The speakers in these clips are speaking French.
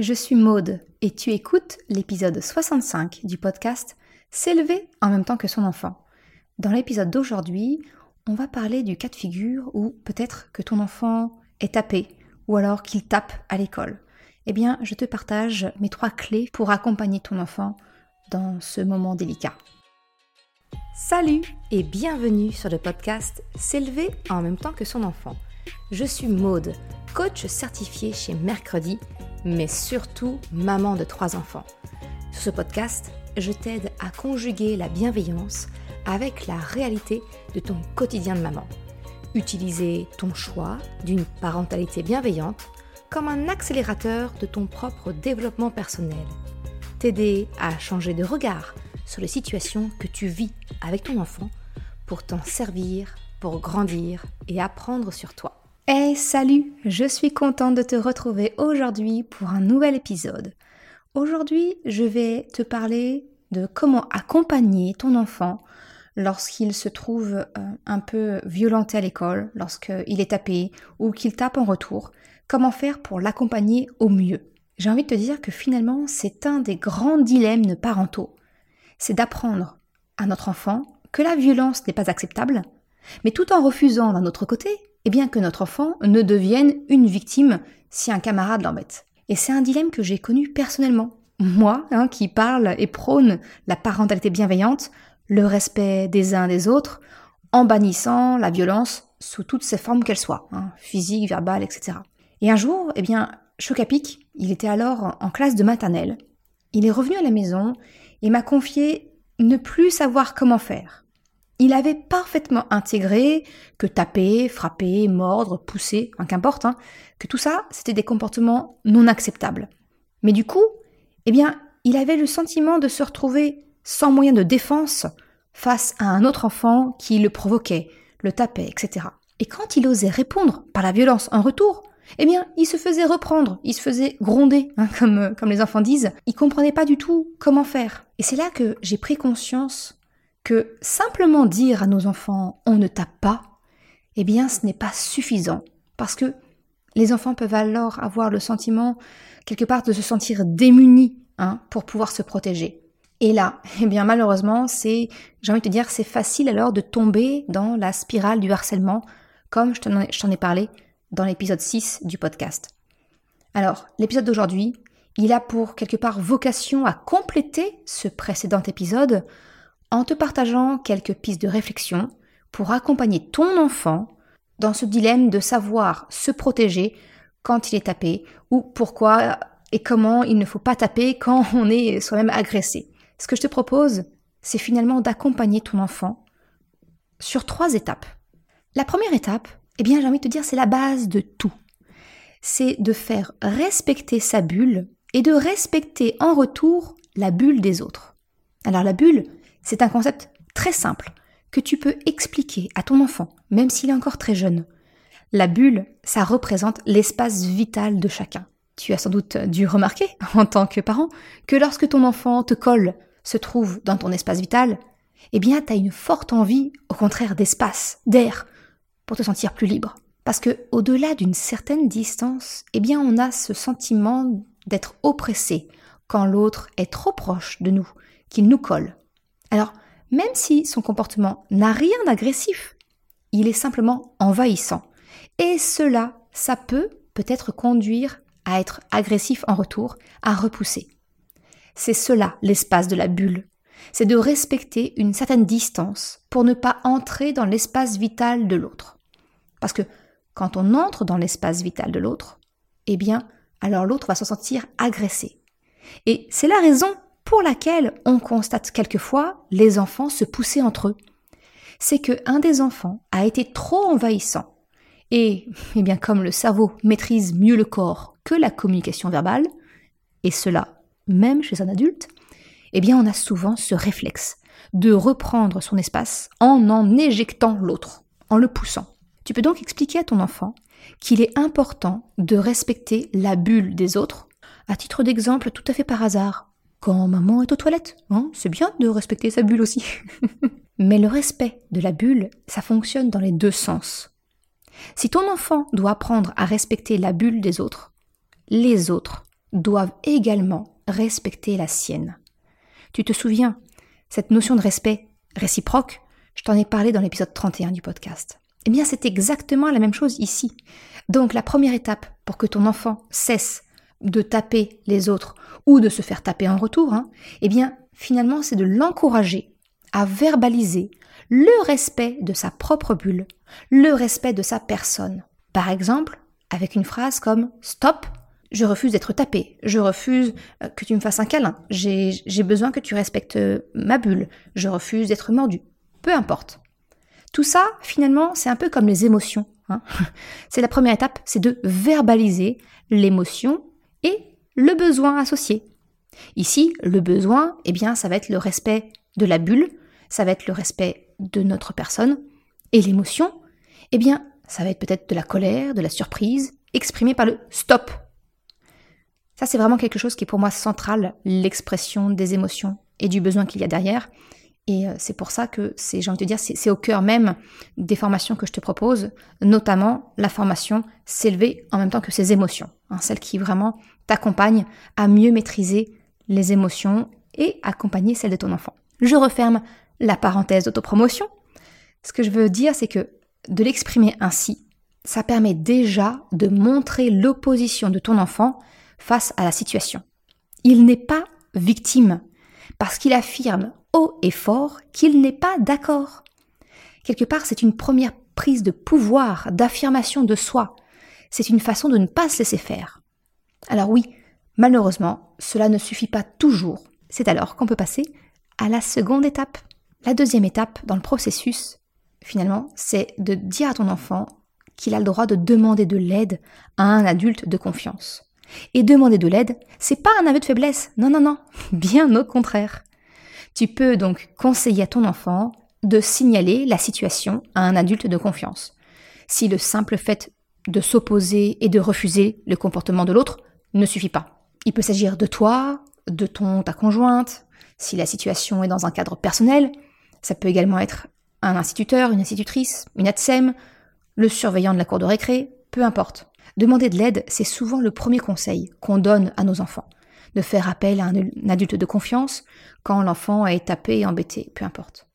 je suis Maude et tu écoutes l'épisode 65 du podcast S'élever en même temps que son enfant. Dans l'épisode d'aujourd'hui, on va parler du cas de figure où peut-être que ton enfant est tapé ou alors qu'il tape à l'école. Eh bien, je te partage mes trois clés pour accompagner ton enfant dans ce moment délicat. Salut et bienvenue sur le podcast S'élever en même temps que son enfant. Je suis Maude, coach certifié chez Mercredi mais surtout maman de trois enfants. Sur ce podcast, je t'aide à conjuguer la bienveillance avec la réalité de ton quotidien de maman. Utiliser ton choix d'une parentalité bienveillante comme un accélérateur de ton propre développement personnel. T'aider à changer de regard sur les situations que tu vis avec ton enfant pour t'en servir, pour grandir et apprendre sur toi. Hey, salut Je suis contente de te retrouver aujourd'hui pour un nouvel épisode. Aujourd'hui, je vais te parler de comment accompagner ton enfant lorsqu'il se trouve euh, un peu violenté à l'école, lorsqu'il est tapé ou qu'il tape en retour. Comment faire pour l'accompagner au mieux? J'ai envie de te dire que finalement, c'est un des grands dilemmes parentaux. C'est d'apprendre à notre enfant que la violence n'est pas acceptable, mais tout en refusant d'un autre côté et bien que notre enfant ne devienne une victime si un camarade l'embête. Et c'est un dilemme que j'ai connu personnellement. Moi, hein, qui parle et prône la parentalité bienveillante, le respect des uns des autres, en bannissant la violence sous toutes ses formes qu'elles soient, hein, physique, verbale, etc. Et un jour, eh bien, choc à pic, il était alors en classe de maternelle. Il est revenu à la maison et m'a confié ne plus savoir comment faire il avait parfaitement intégré que taper, frapper, mordre, pousser, qu'importe, hein, que tout ça, c'était des comportements non acceptables. Mais du coup, eh bien, il avait le sentiment de se retrouver sans moyen de défense face à un autre enfant qui le provoquait, le tapait, etc. Et quand il osait répondre par la violence en retour, eh bien, il se faisait reprendre, il se faisait gronder, hein, comme, comme les enfants disent. Il comprenait pas du tout comment faire. Et c'est là que j'ai pris conscience que simplement dire à nos enfants on ne tape pas, eh bien ce n'est pas suffisant parce que les enfants peuvent alors avoir le sentiment quelque part de se sentir démunis hein, pour pouvoir se protéger. Et là, eh bien malheureusement, c'est, j'ai envie de te dire, c'est facile alors de tomber dans la spirale du harcèlement, comme je t'en ai parlé dans l'épisode 6 du podcast. Alors, l'épisode d'aujourd'hui, il a pour quelque part vocation à compléter ce précédent épisode en te partageant quelques pistes de réflexion pour accompagner ton enfant dans ce dilemme de savoir se protéger quand il est tapé ou pourquoi et comment il ne faut pas taper quand on est soi-même agressé. Ce que je te propose, c'est finalement d'accompagner ton enfant sur trois étapes. La première étape, eh bien j'ai envie de te dire, c'est la base de tout. C'est de faire respecter sa bulle et de respecter en retour la bulle des autres. Alors la bulle, c'est un concept très simple que tu peux expliquer à ton enfant, même s'il est encore très jeune. La bulle, ça représente l'espace vital de chacun. Tu as sans doute dû remarquer, en tant que parent, que lorsque ton enfant te colle, se trouve dans ton espace vital, eh bien, tu as une forte envie, au contraire, d'espace, d'air, pour te sentir plus libre. Parce que, au-delà d'une certaine distance, eh bien, on a ce sentiment d'être oppressé quand l'autre est trop proche de nous, qu'il nous colle. Alors, même si son comportement n'a rien d'agressif, il est simplement envahissant. Et cela, ça peut peut-être conduire à être agressif en retour, à repousser. C'est cela l'espace de la bulle. C'est de respecter une certaine distance pour ne pas entrer dans l'espace vital de l'autre. Parce que quand on entre dans l'espace vital de l'autre, eh bien, alors l'autre va se sentir agressé. Et c'est la raison pour laquelle on constate quelquefois les enfants se pousser entre eux. C'est que un des enfants a été trop envahissant. Et, eh bien, comme le cerveau maîtrise mieux le corps que la communication verbale, et cela même chez un adulte, eh bien, on a souvent ce réflexe de reprendre son espace en en éjectant l'autre, en le poussant. Tu peux donc expliquer à ton enfant qu'il est important de respecter la bulle des autres, à titre d'exemple tout à fait par hasard, quand maman est aux toilettes. Hein, c'est bien de respecter sa bulle aussi. Mais le respect de la bulle, ça fonctionne dans les deux sens. Si ton enfant doit apprendre à respecter la bulle des autres, les autres doivent également respecter la sienne. Tu te souviens, cette notion de respect réciproque, je t'en ai parlé dans l'épisode 31 du podcast. Eh bien, c'est exactement la même chose ici. Donc, la première étape pour que ton enfant cesse de taper les autres ou de se faire taper en retour, hein, eh bien, finalement, c'est de l'encourager à verbaliser le respect de sa propre bulle, le respect de sa personne. Par exemple, avec une phrase comme Stop, je refuse d'être tapé, je refuse euh, que tu me fasses un câlin, j'ai besoin que tu respectes euh, ma bulle, je refuse d'être mordu. Peu importe. Tout ça, finalement, c'est un peu comme les émotions. Hein. c'est la première étape, c'est de verbaliser l'émotion et le besoin associé. Ici, le besoin, eh bien, ça va être le respect de la bulle, ça va être le respect de notre personne, et l'émotion, eh bien, ça va être peut-être de la colère, de la surprise, exprimée par le stop. Ça, c'est vraiment quelque chose qui est pour moi central, l'expression des émotions et du besoin qu'il y a derrière. Et euh, c'est pour ça que c'est, j'ai envie de dire, c'est au cœur même des formations que je te propose, notamment la formation s'élever en même temps que ses émotions, hein, celle qui vraiment t'accompagne à mieux maîtriser les émotions et accompagner celles de ton enfant. Je referme la parenthèse d'autopromotion. Ce que je veux dire, c'est que de l'exprimer ainsi, ça permet déjà de montrer l'opposition de ton enfant face à la situation. Il n'est pas victime parce qu'il affirme haut et fort qu'il n'est pas d'accord. Quelque part, c'est une première prise de pouvoir, d'affirmation de soi. C'est une façon de ne pas se laisser faire. Alors oui, malheureusement, cela ne suffit pas toujours. C'est alors qu'on peut passer à la seconde étape. La deuxième étape dans le processus, finalement, c'est de dire à ton enfant qu'il a le droit de demander de l'aide à un adulte de confiance. Et demander de l'aide, c'est pas un aveu de faiblesse. Non, non, non. Bien au contraire. Tu peux donc conseiller à ton enfant de signaler la situation à un adulte de confiance. Si le simple fait de s'opposer et de refuser le comportement de l'autre ne suffit pas. Il peut s'agir de toi, de ton ta conjointe, si la situation est dans un cadre personnel, ça peut également être un instituteur, une institutrice, une ATSEM, le surveillant de la cour de récré, peu importe. Demander de l'aide, c'est souvent le premier conseil qu'on donne à nos enfants. De faire appel à un adulte de confiance quand l'enfant est tapé et embêté, peu importe.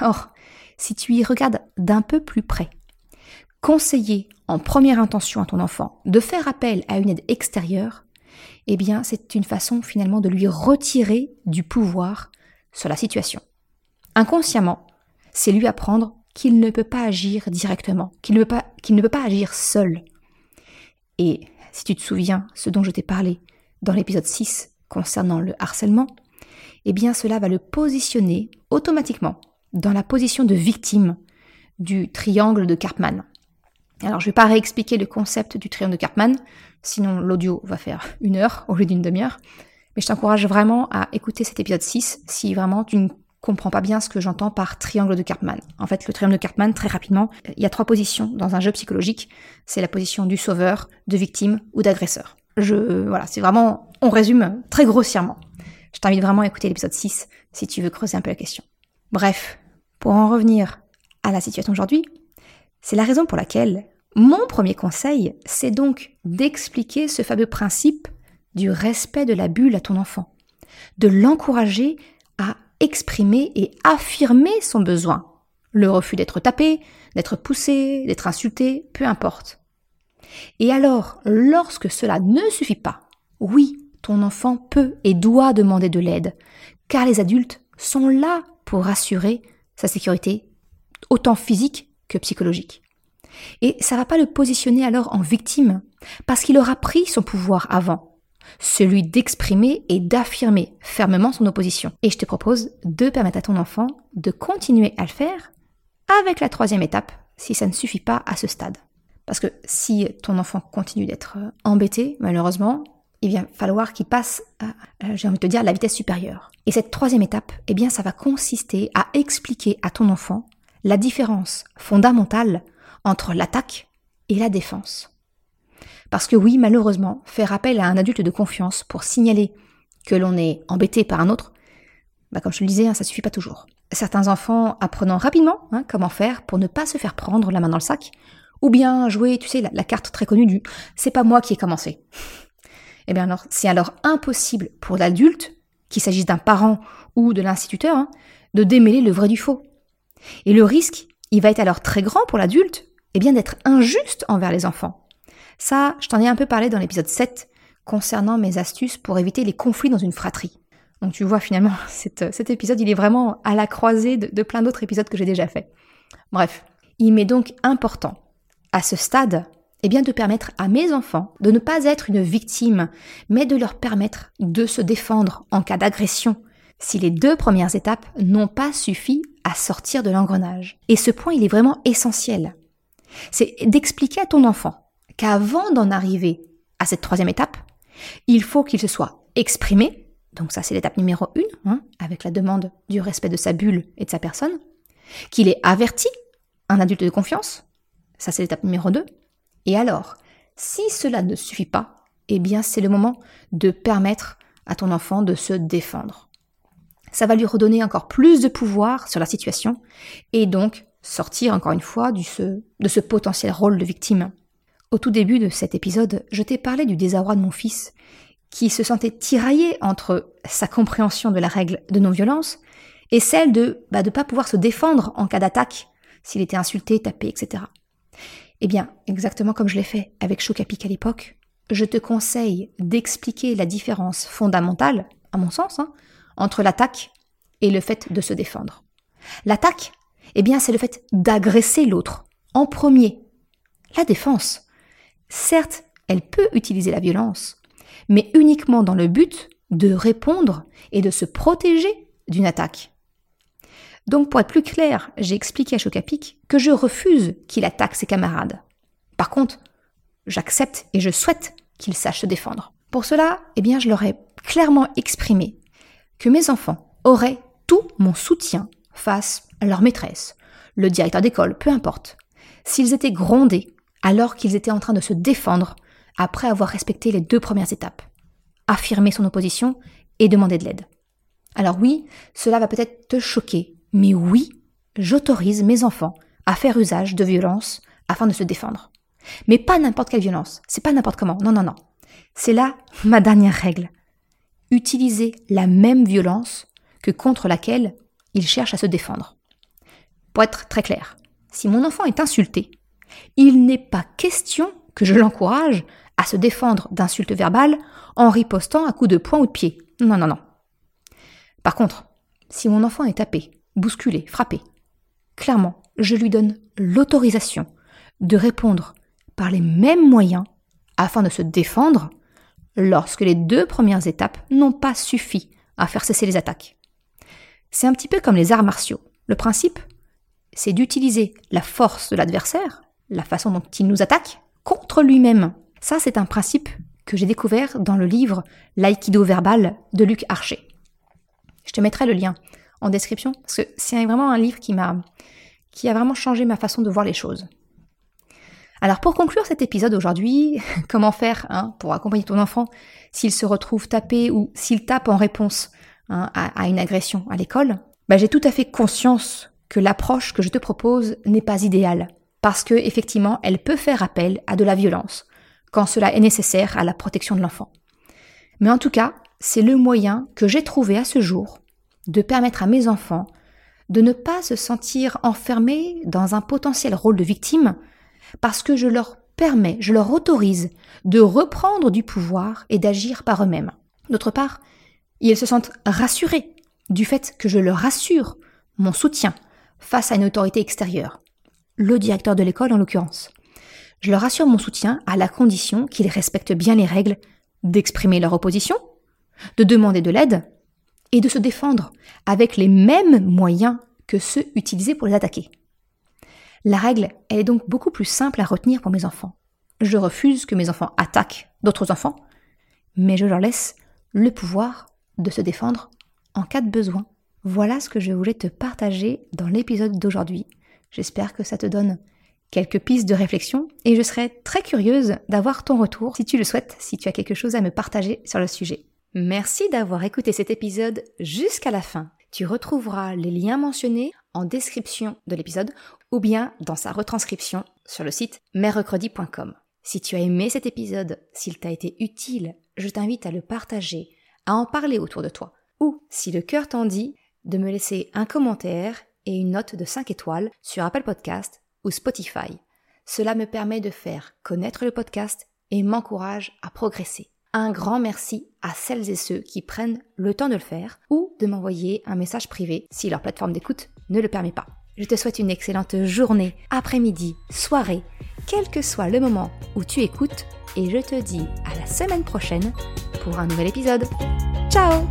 Or, si tu y regardes d'un peu plus près, conseiller en première intention à ton enfant de faire appel à une aide extérieure, eh bien, c'est une façon finalement de lui retirer du pouvoir sur la situation. Inconsciemment, c'est lui apprendre qu'il ne peut pas agir directement, qu'il ne, peut pas, agir seul. Et si tu te souviens ce dont je t'ai parlé dans l'épisode 6 concernant le harcèlement, eh bien cela va le positionner automatiquement dans la position de victime du triangle de Karpman. Alors je ne vais pas réexpliquer le concept du triangle de Karpman, sinon l'audio va faire une heure au lieu d'une demi-heure, mais je t'encourage vraiment à écouter cet épisode 6 si vraiment tu ne comprends pas bien ce que j'entends par triangle de Karpman. En fait, le triangle de Karpman, très rapidement, il y a trois positions dans un jeu psychologique. C'est la position du sauveur, de victime ou d'agresseur. Voilà, c'est vraiment, on résume très grossièrement. Je t'invite vraiment à écouter l'épisode 6 si tu veux creuser un peu la question. Bref, pour en revenir à la situation d'aujourd'hui, c'est la raison pour laquelle mon premier conseil, c'est donc d'expliquer ce fameux principe du respect de la bulle à ton enfant, de l'encourager à exprimer et affirmer son besoin. Le refus d'être tapé, d'être poussé, d'être insulté, peu importe. Et alors, lorsque cela ne suffit pas, oui, ton enfant peut et doit demander de l'aide, car les adultes sont là pour assurer sa sécurité, autant physique que psychologique. Et ça va pas le positionner alors en victime, parce qu'il aura pris son pouvoir avant celui d'exprimer et d'affirmer fermement son opposition. Et je te propose de permettre à ton enfant de continuer à le faire avec la troisième étape, si ça ne suffit pas à ce stade. Parce que si ton enfant continue d'être euh, embêté, malheureusement, il va falloir qu'il passe, j'ai envie de te dire, à la vitesse supérieure. Et cette troisième étape, eh bien, ça va consister à expliquer à ton enfant la différence fondamentale entre l'attaque et la défense. Parce que oui, malheureusement, faire appel à un adulte de confiance pour signaler que l'on est embêté par un autre, bah comme je le disais, ça hein, ça suffit pas toujours. Certains enfants apprenant rapidement hein, comment faire pour ne pas se faire prendre la main dans le sac, ou bien jouer, tu sais, la, carte très connue du c'est pas moi qui ai commencé. eh bien alors, c'est alors impossible pour l'adulte, qu'il s'agisse d'un parent ou de l'instituteur, hein, de démêler le vrai du faux. Et le risque, il va être alors très grand pour l'adulte, eh bien d'être injuste envers les enfants. Ça, je t'en ai un peu parlé dans l'épisode 7 concernant mes astuces pour éviter les conflits dans une fratrie. Donc tu vois finalement, cet épisode, il est vraiment à la croisée de, de plein d'autres épisodes que j'ai déjà fait. Bref, il m'est donc important, à ce stade, eh bien de permettre à mes enfants de ne pas être une victime, mais de leur permettre de se défendre en cas d'agression, si les deux premières étapes n'ont pas suffi à sortir de l'engrenage. Et ce point, il est vraiment essentiel. C'est d'expliquer à ton enfant qu'avant d'en arriver à cette troisième étape, il faut qu'il se soit exprimé, donc ça c'est l'étape numéro une, hein, avec la demande du respect de sa bulle et de sa personne, qu'il est averti, un adulte de confiance, ça c'est l'étape numéro 2, et alors, si cela ne suffit pas, eh bien c'est le moment de permettre à ton enfant de se défendre. Ça va lui redonner encore plus de pouvoir sur la situation et donc sortir encore une fois de ce potentiel rôle de victime. Au tout début de cet épisode, je t'ai parlé du désarroi de mon fils, qui se sentait tiraillé entre sa compréhension de la règle de non-violence et celle de ne bah, pas pouvoir se défendre en cas d'attaque, s'il était insulté, tapé, etc. Eh bien, exactement comme je l'ai fait avec Chocapic à l'époque, je te conseille d'expliquer la différence fondamentale, à mon sens, hein, entre l'attaque et le fait de se défendre. L'attaque, eh bien, c'est le fait d'agresser l'autre en premier. La défense, certes, elle peut utiliser la violence, mais uniquement dans le but de répondre et de se protéger d'une attaque. Donc pour être plus clair, j'ai expliqué à Chocapic que je refuse qu'il attaque ses camarades. Par contre, j'accepte et je souhaite qu'il sache se défendre. Pour cela, eh bien, je leur ai clairement exprimé que mes enfants auraient tout mon soutien face à leur maîtresse, le directeur d'école, peu importe, s'ils étaient grondés alors qu'ils étaient en train de se défendre après avoir respecté les deux premières étapes. Affirmer son opposition et demander de l'aide. Alors oui, cela va peut-être te choquer mais oui, j'autorise mes enfants à faire usage de violence afin de se défendre. Mais pas n'importe quelle violence, c'est pas n'importe comment, non, non, non. C'est là ma dernière règle. Utiliser la même violence que contre laquelle il cherche à se défendre. Pour être très clair, si mon enfant est insulté, il n'est pas question que je l'encourage à se défendre d'insultes verbales en ripostant à coups de poing ou de pied. Non, non, non. Par contre, si mon enfant est tapé, bousculer, frapper. Clairement, je lui donne l'autorisation de répondre par les mêmes moyens afin de se défendre lorsque les deux premières étapes n'ont pas suffi à faire cesser les attaques. C'est un petit peu comme les arts martiaux. Le principe, c'est d'utiliser la force de l'adversaire, la façon dont il nous attaque, contre lui-même. Ça, c'est un principe que j'ai découvert dans le livre L'aïkido verbal de Luc Archer. Je te mettrai le lien en description, parce que c'est vraiment un livre qui m'a, qui a vraiment changé ma façon de voir les choses. Alors pour conclure cet épisode aujourd'hui, comment faire hein, pour accompagner ton enfant s'il se retrouve tapé ou s'il tape en réponse hein, à, une agression à l'école? Bah, J'ai tout à fait conscience que l'approche que je te propose n'est pas idéale, parce que effectivement, elle peut faire appel à de la violence quand cela est nécessaire à la protection de l'enfant. Mais en tout cas, c'est le moyen que j'ai trouvé à ce jour de permettre à mes enfants de ne pas se sentir enfermés dans un potentiel rôle de victime parce que je leur permets, je leur autorise de reprendre du pouvoir et d'agir par eux-mêmes. D'autre part, ils se sentent rassurés du fait que je leur assure mon soutien face à une autorité extérieure, le directeur de l'école en l'occurrence. Je leur assure mon soutien à la condition qu'ils respectent bien les règles d'exprimer leur opposition, de demander de l'aide et de se défendre avec les mêmes moyens que ceux utilisés pour les attaquer. La règle, elle est donc beaucoup plus simple à retenir pour mes enfants. Je refuse que mes enfants attaquent d'autres enfants, mais je leur laisse le pouvoir de se défendre en cas de besoin. Voilà ce que je voulais te partager dans l'épisode d'aujourd'hui. J'espère que ça te donne quelques pistes de réflexion et je serais très curieuse d'avoir ton retour si tu le souhaites, si tu as quelque chose à me partager sur le sujet. Merci d'avoir écouté cet épisode jusqu'à la fin. Tu retrouveras les liens mentionnés en description de l'épisode ou bien dans sa retranscription sur le site merrecredi.com. Si tu as aimé cet épisode, s'il t'a été utile, je t'invite à le partager, à en parler autour de toi. Ou, si le cœur t'en dit, de me laisser un commentaire et une note de 5 étoiles sur Apple Podcast ou Spotify. Cela me permet de faire connaître le podcast et m'encourage à progresser. Un grand merci à celles et ceux qui prennent le temps de le faire ou de m'envoyer un message privé si leur plateforme d'écoute ne le permet pas. Je te souhaite une excellente journée, après-midi, soirée, quel que soit le moment où tu écoutes et je te dis à la semaine prochaine pour un nouvel épisode. Ciao